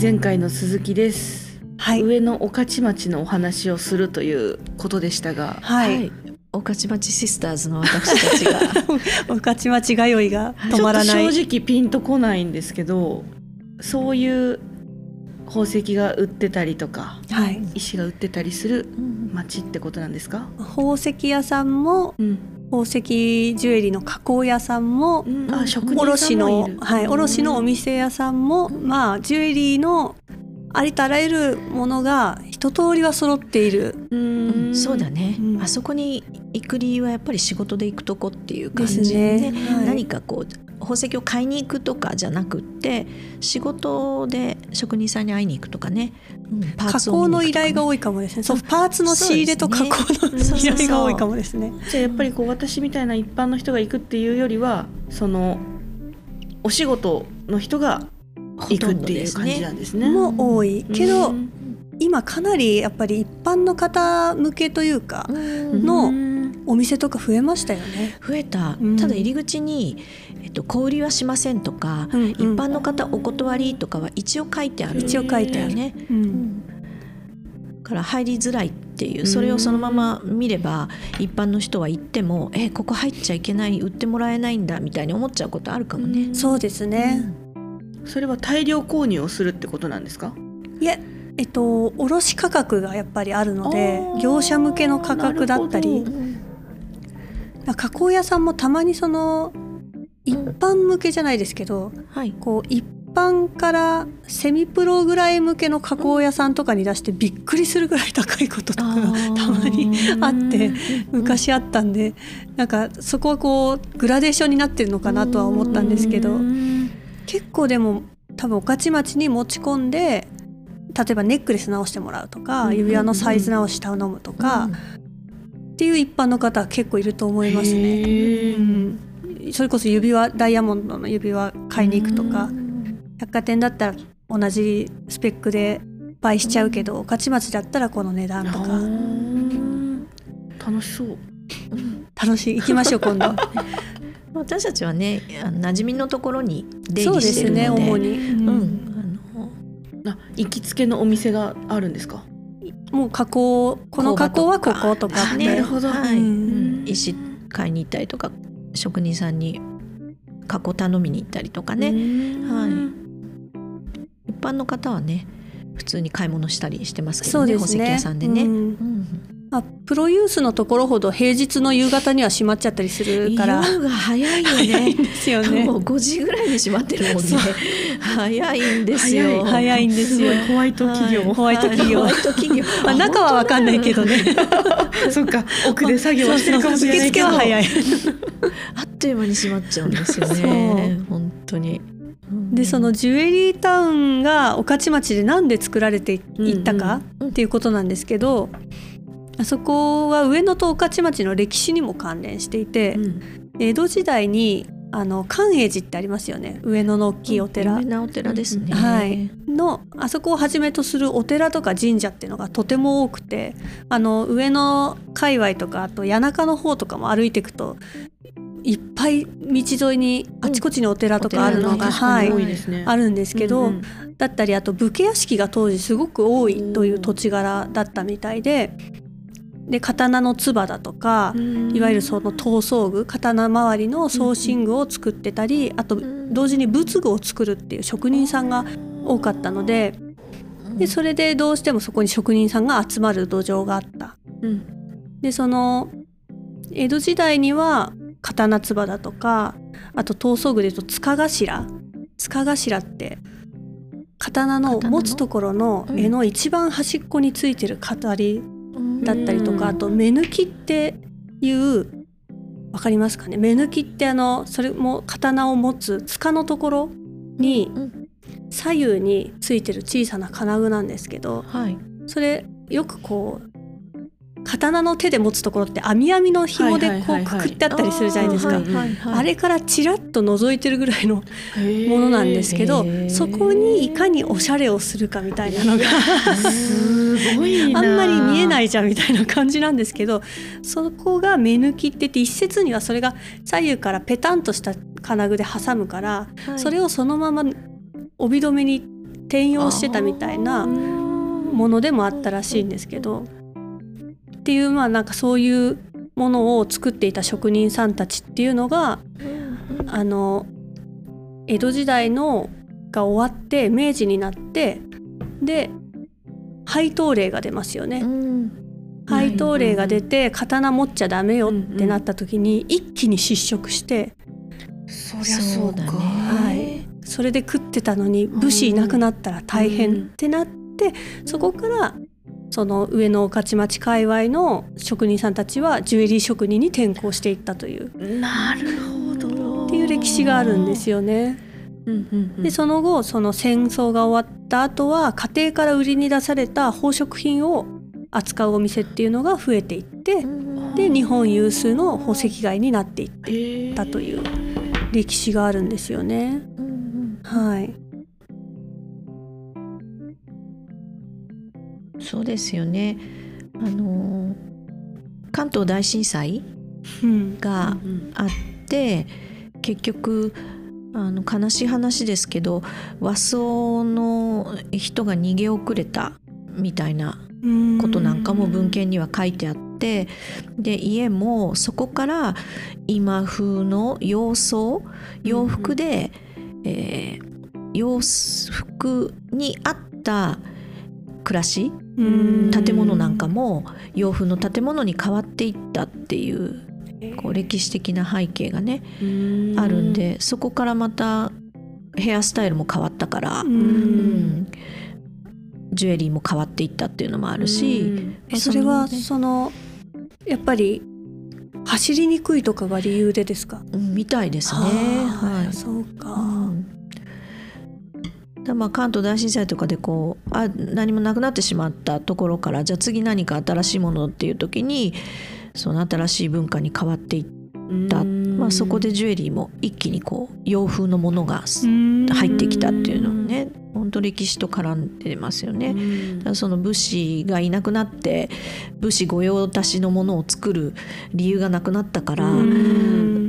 前回の鈴木です。はい。上野御徒町のお話をするということでしたが、はい。御徒町シスターズの私たちが 御徒町通いが止まらない。ちょっと正直ピンとこないんですけど、そういう宝石が売ってたりとか、はい。石が売ってたりするうん町ってことなんですか？宝石屋さんもうん。宝石ジュエリーの加工屋さんも、うんあ、職人さ卸のんもいる。はい卸のお店屋さんも、まあジュエリーのありとあらゆるものが一通りは揃っている。ううんん。そうだね、うんあそこに行く理由はやっぱり仕事で行くとこっていう感ですじね。はい何かこう宝石を買いに行くとかじゃなくって仕事で職人さんに会いに行くとかね、うん。パーね工の依頼が多いかもですね。そう。パーツの仕入れと加工のね依頼が多いかもですね。じゃあやっぱりこう私みたいな一般の人が行くっていうよりは、そのお仕事の人が行くっていう感じなんですね。も多いけど、うん。今かなりやっぱり一般の方向けというか、うん。のうんお店とか増えましたよね。増えた、うん。ただ入り口に、えっと、小売りはしませんとか、うんうん。一般の方お断りとかは一応書いてある一応書いてある。ね、ううん。んから入りづらいっていうそれをそのまま見れば一般の人は行ってもえここ入っちゃいけない売ってもらえないんだみたいに思っちゃうことあるかもね。そうですね。それは大量購入をするってことなんですか？いえ、えっと卸価格がやっぱりあるので業者向けの価格だったりなるほ加工屋さんもたまにその一般向けじゃないですけど、はい。こう一般からセミプロぐらい向けの加工屋さんとかに出してびっくりするぐらい高いこととかがたまにあって昔あったんでなんかそこはこうグラデーションになってるのかなとは思ったんですけどうん結構でも多分御徒町に持ち込んで例えばネックレス直してもらうとかうん指輪のサイズ直し頼むとかっていう一般の方は結構いると思いますね。それこそ指輪ダイヤモンドの指輪買いに行くとか百貨店だったら同じスペックで倍しちゃうけど御徒町だったらこの値段とあかー。楽しそう。楽しい。行きましょう 今度。私たちはね馴染みのところに出そう入りですねしてるので。主に、うん。うん。あのあ、行きつけのお店があるんですか？もう加工この加工はこことかって。なるほど。はい。うん。石買いに行ったりとか職人さんに加工頼みに行ったりとかね、はい。一般の方はね普通に買い物したりしてますけそどねね。宝石屋さんでね。うん。うんまあ、プロユースのところほど平日の夕方には閉まっちゃったりするから夜が早いよね。ですよねもう5時ぐらいに閉まってるもんね。早いんですよ。早いんですよホワイト企業。ホワイト企業はいホワイト企業。まあ、中は分かんないけどねそっか、奥で作業はしてるかもしれ受ないけど。付は早いあっという間に閉まっちゃうんですよね。本当に。うんでそのジュエリータウンが御徒町でなんで作られていったかうんうんっていうことなんですけど、あそこは上野と御徒町の歴史にも関連していて、うん。江戸時代にあの寛永寺ってありますよね。上野の大きいお寺、有名なお寺ですね。はい、のあそこをはじめとするお寺とか神社っていうのがとても多くてあの上野界隈とかあと谷中の方とかも歩いていくといっぱい道沿いにあちこちにお寺とかあるのが、お寺はい。ね。あるんですけど、うんうん。だったりあと武家屋敷が当時すごく多いという土地柄だったみたいでで刀の唾だとか、いわゆるその刀装具刀周りの装身具を作ってたりあとん。同時に仏具を作るっていう職人さんが多かったのででそれでどうしてもそこに職人さんが集まる土壌があった。うん。でその江戸時代には刀唾だとかあと刀装具でいうと塚頭。塚頭って刀の持つところの柄の一番端っこについてる語りうんだったりとか、うん。あと目抜きっていうわかりますかね？目抜きってあのそれも刀を持つ塚のところにうん。左右についてる小さな金具なんですけどはい。それよくこう刀の手で持つところって網網の紐でこうくくってあったりするじゃないですか。あれからチラッと覗いてるぐらいのもものなんですけどそこにいかにおしゃれをするかみたいなのがすごいな。あんまり見えないいじゃんみたいな感じなんですけどそこが目抜きって言って一説にはそれが左右からペタンとした金具で挟むから、はい。それをそのまま帯留めに転用してたみたいなものでもあったらしいんですけどっていうまあなんかそういうものを作っていた職人さんたちっていうのがあの江戸時代のが終わって明治になってで配当令が出ますよね。配当令が出て刀持っちゃダメよってなった時に一気に失職して。そりゃそうだね、はい、それで食ってたのに武士いなくなったら大変ってなってそこからその上野御徒町界隈の職人さんたちはジュエリー職人に転向していったというなるほどっていう歴史があるんですよね。でその後その戦争が終わった後は家庭から売りに出された宝飾品を扱うお店っていうのが増えていってで日本有数の宝石街になっていってたという歴史があるんですよね。はい。そうですよね。あの関東大震災があって、結局あの悲しい話ですけど和装の人が逃げ遅れたみたいなことなんかも文献には書いてあってで家もそこから今風の洋装洋服で、えー、洋服に合った暮らし建物なんかも洋風の建物に変わっていったっていうこう歴史的な背景がねあるんでそこからまたヘアスタイルも変わったから、うん、ジュエリーも変わっていったっていうのもあるし、それはそのやっぱり走りにくいとかが理由でですか、うん、みたいですね。はい、そうか、うんまあ関東大震災とかでこうあ何もなくなってしまったところからじゃあ次何か新しいものっていう時にその新しい文化に変わっていった、まあ、そこでジュエリーも一気にこう洋風のものが入ってきたっていうのもね。本当歴史と絡んでますよね。その武士がいなくなって武士御用達のものを作る理由がなくなったから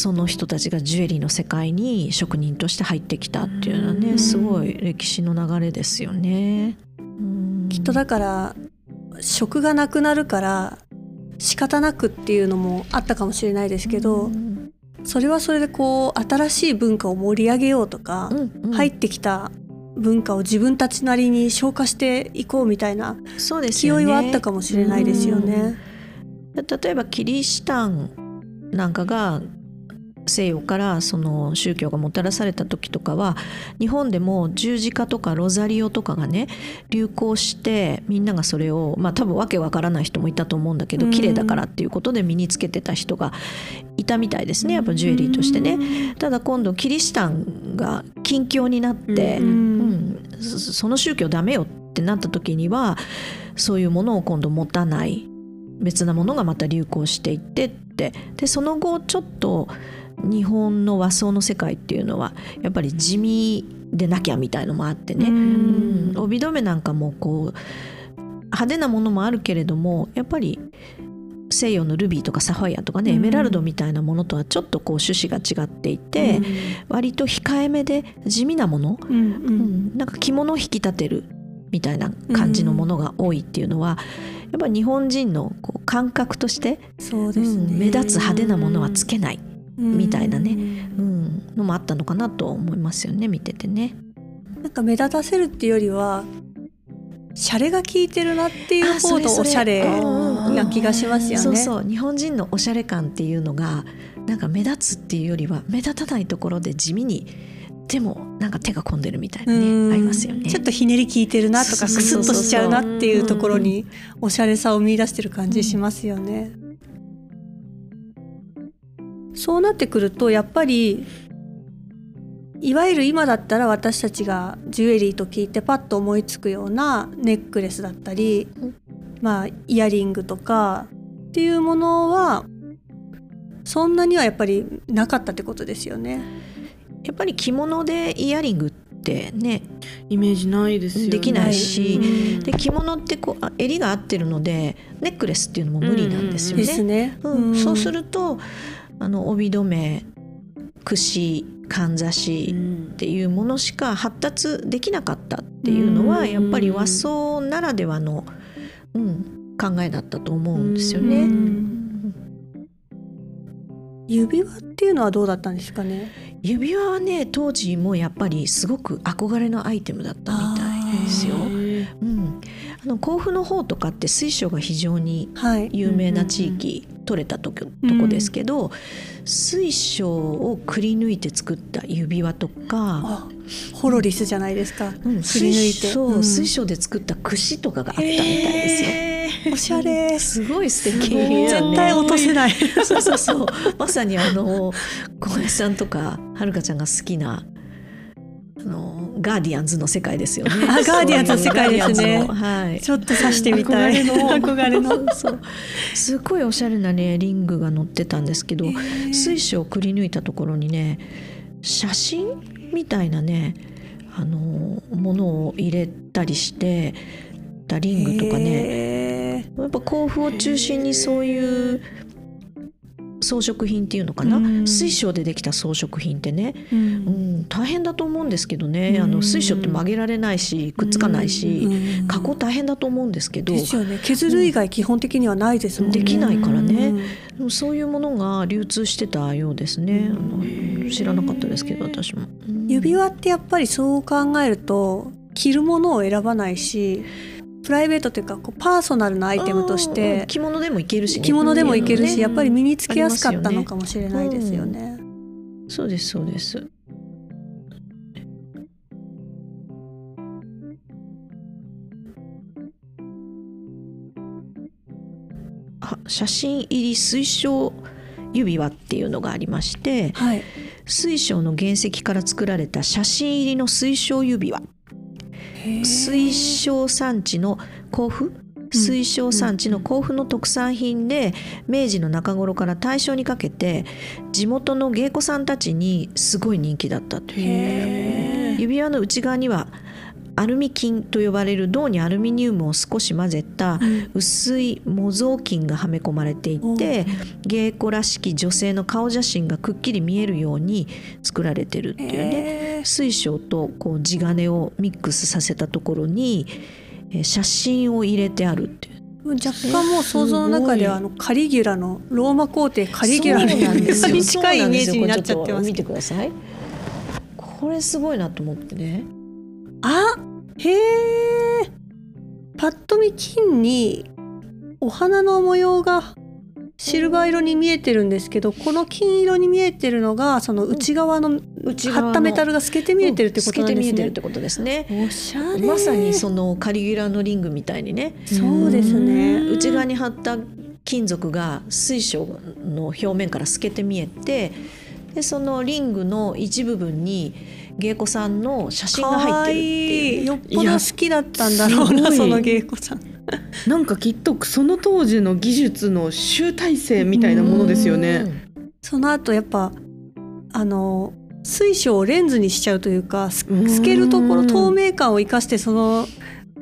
その人たちがジュエリーの世界に職人として入ってきたっていうのはねすごい歴史の流れですよね。きっとだから職がなくなるから仕方なくっていうのもあったかもしれないですけど、それはそれでこう新しい文化を盛り上げようとか、うんうん、入ってきた文化を自分たちなりに消化していこうみたいな気負いはあったかもしれないですよね。例えばキリシタンなんかが西洋からその宗教がもたらされた時とかは日本でも十字架とかロザリオとかがね流行してみんながそれをまあ多分わけわからない人もいたと思うんだけど綺麗だからっていうことで身につけてた人がいたみたいですね。やっぱジュエリーとしてね。ただ今度キリシタンが禁教になって、うん、その宗教ダメよってなった時にはそういうものを今度持たない。別なものがまた流行していってって。でその後ちょっと日本の和装の世界っていうのはやっぱり地味でなきゃみたいのもあってね、うん、帯留めなんかもこう派手なものもあるけれどもやっぱり西洋のルビーとかサファイアとかね、エメラルドみたいなものとはちょっとこう趣旨が違っていて、うん、割と控えめで地味なもの、うん、うん、なんか着物を引き立てるみたいな感じのものが多いっていうのは、やっぱ日本人のこう感覚としてそうです、ね、目立つ派手なものはつけない。みたいなね、うん、のもあったのかなと思いますよね見ててね。なんか目立たせるっていうよりはシャレが効いてるなっていう方のおしゃれな気がしますよね。そうそう。日本人のおしゃれ感っていうのがなんか目立つっていうよりは目立たないところで地味にでもなんか手が込んでるみたいなねありますよね。ちょっとひねり効いてるなとかクスッとしちゃうなっていうところにおしゃれさを見出してる感じしますよね。そうなってくるとやっぱりいわゆる今だったら私たちがジュエリーと聞いてパッと思いつくようなネックレスだったり、まあ、イヤリングとかっていうものはそんなにはやっぱりなかったってことですよね。やっぱり着物でイヤリングってねイメージないですよね。できないし、うん、で着物ってこう襟が合ってるのでネックレスっていうのも無理なんですよね。うん、うん、そうするとあの帯留め櫛かんざしっていうものしか発達できなかったっていうのはやっぱり和装ならではの、うん、考えだったと思うんですよね。指輪っていうのはどうだったんですかね？指輪はね当時もやっぱりすごく憧れのアイテムだったみたいですよ。うん、あの甲府の方とかって水晶が非常に有名な地域、はい、取れたとことこですけど、うん、水晶をくり抜いて作った指輪とかホロリスじゃないですか、うん、水晶、水晶で作った串とかがあったみたいですよ。おしゃれ。すごい素敵、ね、絶対落とせない。そうそうそう。まさにあの小林さんとかはるかちゃんが好きなあのガーディアンズの世界ですよね。あ ガーディアンズの世界ですね。はい。ちょっと刺してみたい。憧れの。そう。すごいおしゃれなねリングが載ってたんですけど、水晶をくり抜いたところにね写真みたいなねあのものを入れたりしてたリングとかね。やっぱ甲府を中心にそういう装飾品っていうのかな、うん、水晶でできた装飾品ってね、うん、うん、大変だと思うんですけどね、あの水晶って曲げられないしくっつかないし、加工大変だと思うんですけど。ですよね。削る以外基本的にはないですもんね、できないからね、でもそういうものが流通してたようですね、あの知らなかったですけど私も、指輪ってやっぱりそう考えると着るものを選ばないしプライベートというかこうパーソナルなアイテムとして着物でもいけるし、ね、着物でもいけるし、やっぱり身につけやすかったのかもしれないですよね。うん、そうですそうです。あ写真入り水晶指輪っていうのがありまして、はい、水晶の原石から作られた写真入りの水晶指輪水晶産地の甲府？水晶産地の甲府の特産品で明治の中頃から大正にかけて地元の芸妓さんたちにすごい人気だったという。指輪の内側にはアルミ菌と呼ばれる銅にアルミニウムを少し混ぜた薄い模造菌がはめ込まれていて、芸妓らしき女性の顔写真がくっきり見えるように作られてるっていうね。水晶とこう地金をミックスさせたところに写真を入れてあるっていう。若干もう想像の中ではあのカリギュラのローマ皇帝カリギュラに近いイメージになっちゃってます。見てくださいこれすごいなと思ってね。あへえパッと見金にお花の模様がシルバー色に見えてるんですけどこの金色に見えてるのがその内側の貼ったメタルが透けて見えてるってことなんですね。透けて見えてるってことですね。おしゃれ。まさにそのカリギュラのリングみたいにね。そうですね。内側に貼った金属が水晶の表面から透けて見えてでそのリングの一部分に芸妓さんの写真が入ってるっていう、よっぽど好きだったんだろうなその芸妓さん。なんかきっとその当時の技術の集大成みたいなものですよね。その後やっぱあの水晶をレンズにしちゃうというか透けるところ透明感を生かしてその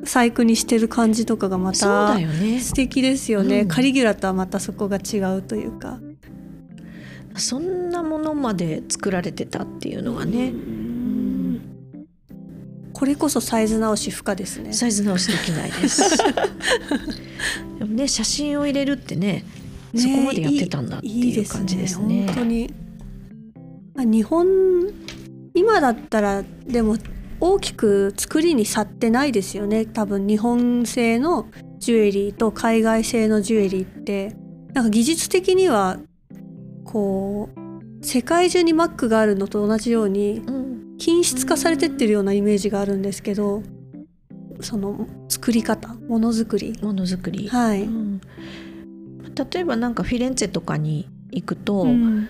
細工にしてる感じとかがまた素敵ですよね、ねうん、カリギュラとはまたそこが違うというかそん。なものまで作られてたっていうのがね、これこそサイズ直し不可ですね。サイズ直しできないです。でもね写真を入れるってねそこまでやってたんだっていう感じですね。ね本当に。日本今だったらでも大きく作りに差ってないですよね。多分日本製のジュエリーと海外製のジュエリーって。なんか技術的にはこう世界中にマックがあるのと同じように、均質化されてってるようなイメージがあるんですけどその作り方ものづくり。ものづくり。はい、うん、例えばなんかフィレンツェとかに行くと、うん、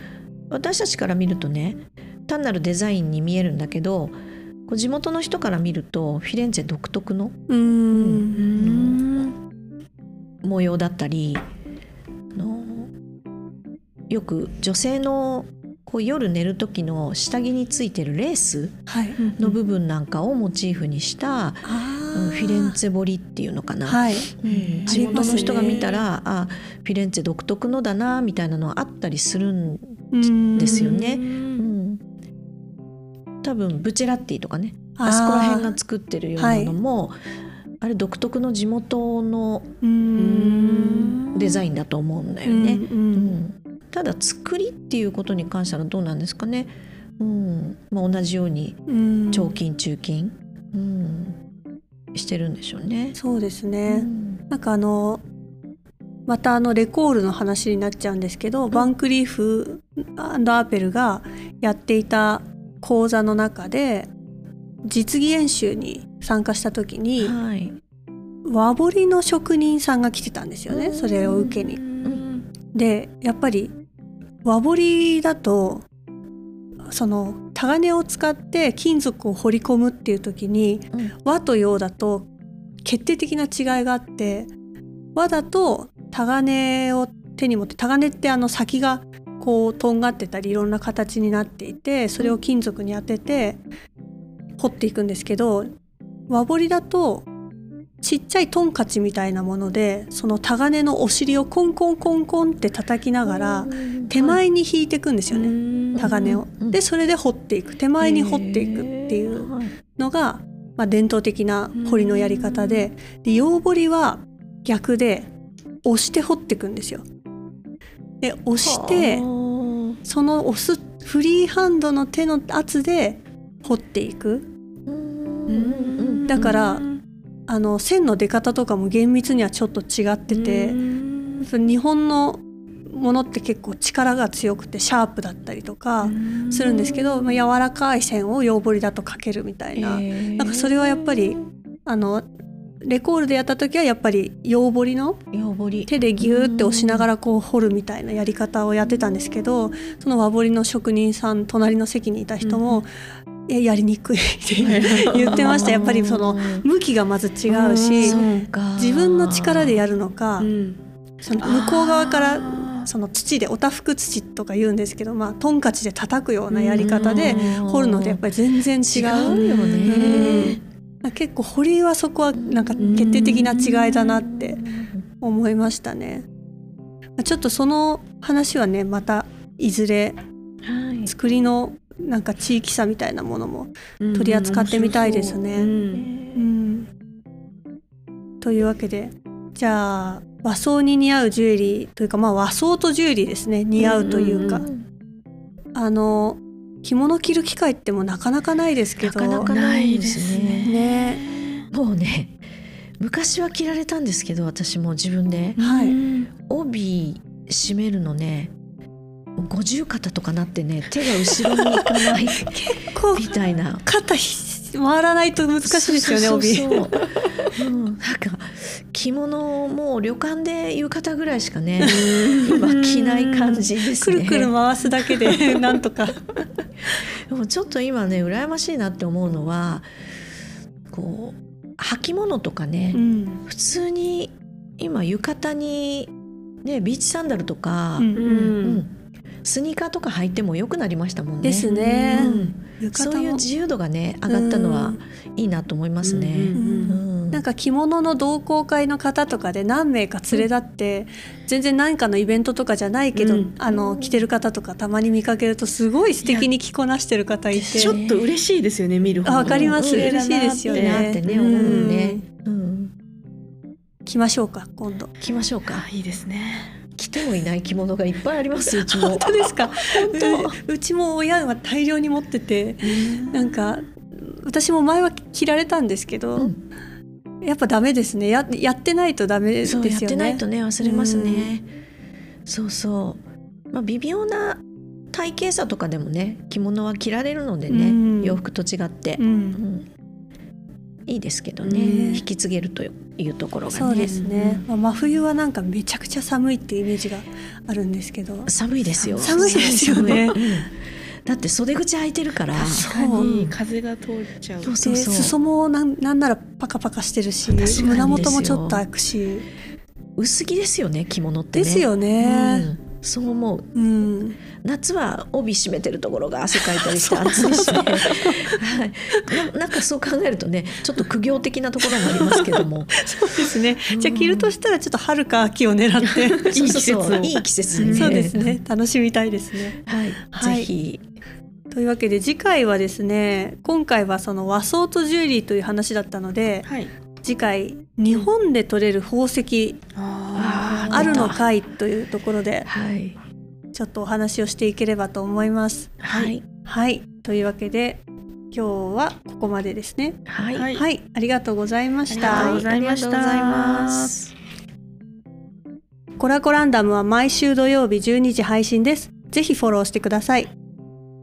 私たちから見るとね単なるデザインに見えるんだけどこう地元の人から見るとフィレンツェ独特の、うん、模様だったりのよく女性のこう夜寝る時の下着についてるレースの部分なんかをモチーフにした、うん、フィレンツェ彫りっていうのかな、はい。うん、地元の人が見たら、ね、あフィレンツェ独特のだなみたいなのがあったりするんですよね。うん。多分ブチェラッティとかねあそこら辺が作ってるようなのもあ,、れ独特の地元のデザインだと思うんだよね。うんただ作りっていうことに関してはどうなんですかね。うん。まあ、同じように長金中金、うん、してるんでしょうね。そうですね、うん、なんかあのまたあのレコールの話になっちゃうんですけど、うん、バンクリーフアーペルがやっていた講座の中で実技演習に参加した時に、はい、和彫りの職人さんが来てたんですよねそれを受けに。でやっぱり和彫りだとそのタガネを使って金属を彫り込むっていう時に、うん、和と洋だと決定的な違いがあって和だとタガネを手に持ってタガネってあの先がこうとんがってたりいろんな形になっていてそれを金属に当てて掘っていくんですけど和彫りだとちっちゃいトンカチみたいなものでそのタガネのお尻をコンコンコンコンって叩きながら手前に引いていくんですよね、タガネを。でそれで掘っていく手前に掘っていくっていうのが、まあ、伝統的な彫りのやり方でで洋彫りは逆で押して掘っていくんですよ。で押してその押すフリーハンドの手の圧で掘っていく。だからあの線の出方とかも厳密にはちょっと違ってて日本のものって結構力が強くてシャープだったりとかするんですけど、まあ、柔らかい線を洋彫りだと描けるみたいな,、なんかそれはやっぱりあのレコールでやった時はやっぱり洋彫りの手でギューって押しながらこう彫るみたいなやり方をやってたんですけどその和彫りの職人さん隣の席にいた人も、ややりにくいって言ってました。やっぱりその向きがまず違うし自分の力でやるのか、その向こう側からその土でおたふく土とか言うんですけど、まあ、トンカチで叩くようなやり方で掘るのでやっぱり全然違う。よね、結構掘りはそこはなんか決定的な違いだなって思いましたね。ちょっとその話はねまたいずれ作りのなんか地域差みたいなものも取り扱ってみたいですね。うん、というわけでじゃあ和装に似合うジュエリーというかまあ和装とジュエリーですね。似合うというか、あの着物着る機会ってもなかなかないですけど。なかなかないですね。ね。もうね昔は着られたんですけど私も自分で、はい、帯締めるのね五十肩とかなってね手が後ろに行かない結構 みたいな。肩回らないと難しいですよね帯そう、うん、なんか着物も旅館で浴衣ぐらいしかね今着ない感じですね。くるくる回すだけで なんとか。でもちょっと今ね羨ましいなって思うのはこう履物とかね、うん、普通に今浴衣にねビーチサンダルとか、うん、うんスニーカーとか履いても良くなりましたもんね。ですね、うん、そういう自由度がね上がったのはいいなと思いますね。なんか着物の同好会の方とかで何名か連れ立って、全然何かのイベントとかじゃないけど、うん、あの着てる方とかたまに見かけるとすごい素敵に着こなしてる方いてちょっと嬉しいですよね見る方わかります嬉しいですよね。ってね思うね。うん、着ましょうか今度。着ましょうか。いいですね。着てもいない着物がいっぱいあります うちも。本当ですか？うちも親は大量に持っててなんか私も前は着られたんですけど、うん、やっぱダメですね。ややってないとダメですよね。やってないとね忘れますね、うそうそう、まあ、微妙な体型差とかでもね着物は着られるのでね、洋服と違って、うんいいですけどね、引き継げるというところがね。そうですね、まあ、真冬はなんかめちゃくちゃ寒いっていうイメージがあるんですけど。寒いですよ。寒いですよね、だって袖口開いてるから。確かに風が通っちゃう。そうそうそう。裾もなんなんならパカパカしてるし胸元もちょっと開くし。薄着ですよね着物ってね。ですよね、うんそう思う、うん、夏は帯締めてるところが汗かいたりして暑いしね、はい、なんかそう考えるとねちょっと苦行的なところもありますけども。そうですね、じゃあ着るとしたらちょっと春か秋を狙って いい季節いい季節に、ね、そうですね。楽しみたいですね。はい、はい、ぜひ。というわけで次回はですね今回はその和装とジュエリーという話だったのではい。次回日本で取れる宝石。あーあるのかいというところではい。ちょっとお話をしていければと思います。はい。はい。というわけで今日はここまでですね。はい。はい。はい、ありがとうございましありがとうたご。ざいました。ありがとうございます。コラコランダムは毎週土曜日12時配信です。ぜひフォローしてください。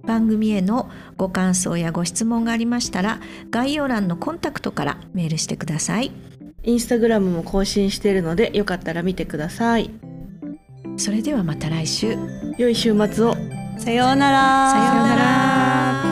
番組へのご感想やご質問がありましたら概要欄のコンタクトからメールしてくださいインスタグラムも更新しているのでよかったら見てください。それではまた来週。良い週末を。さようなら。さようなら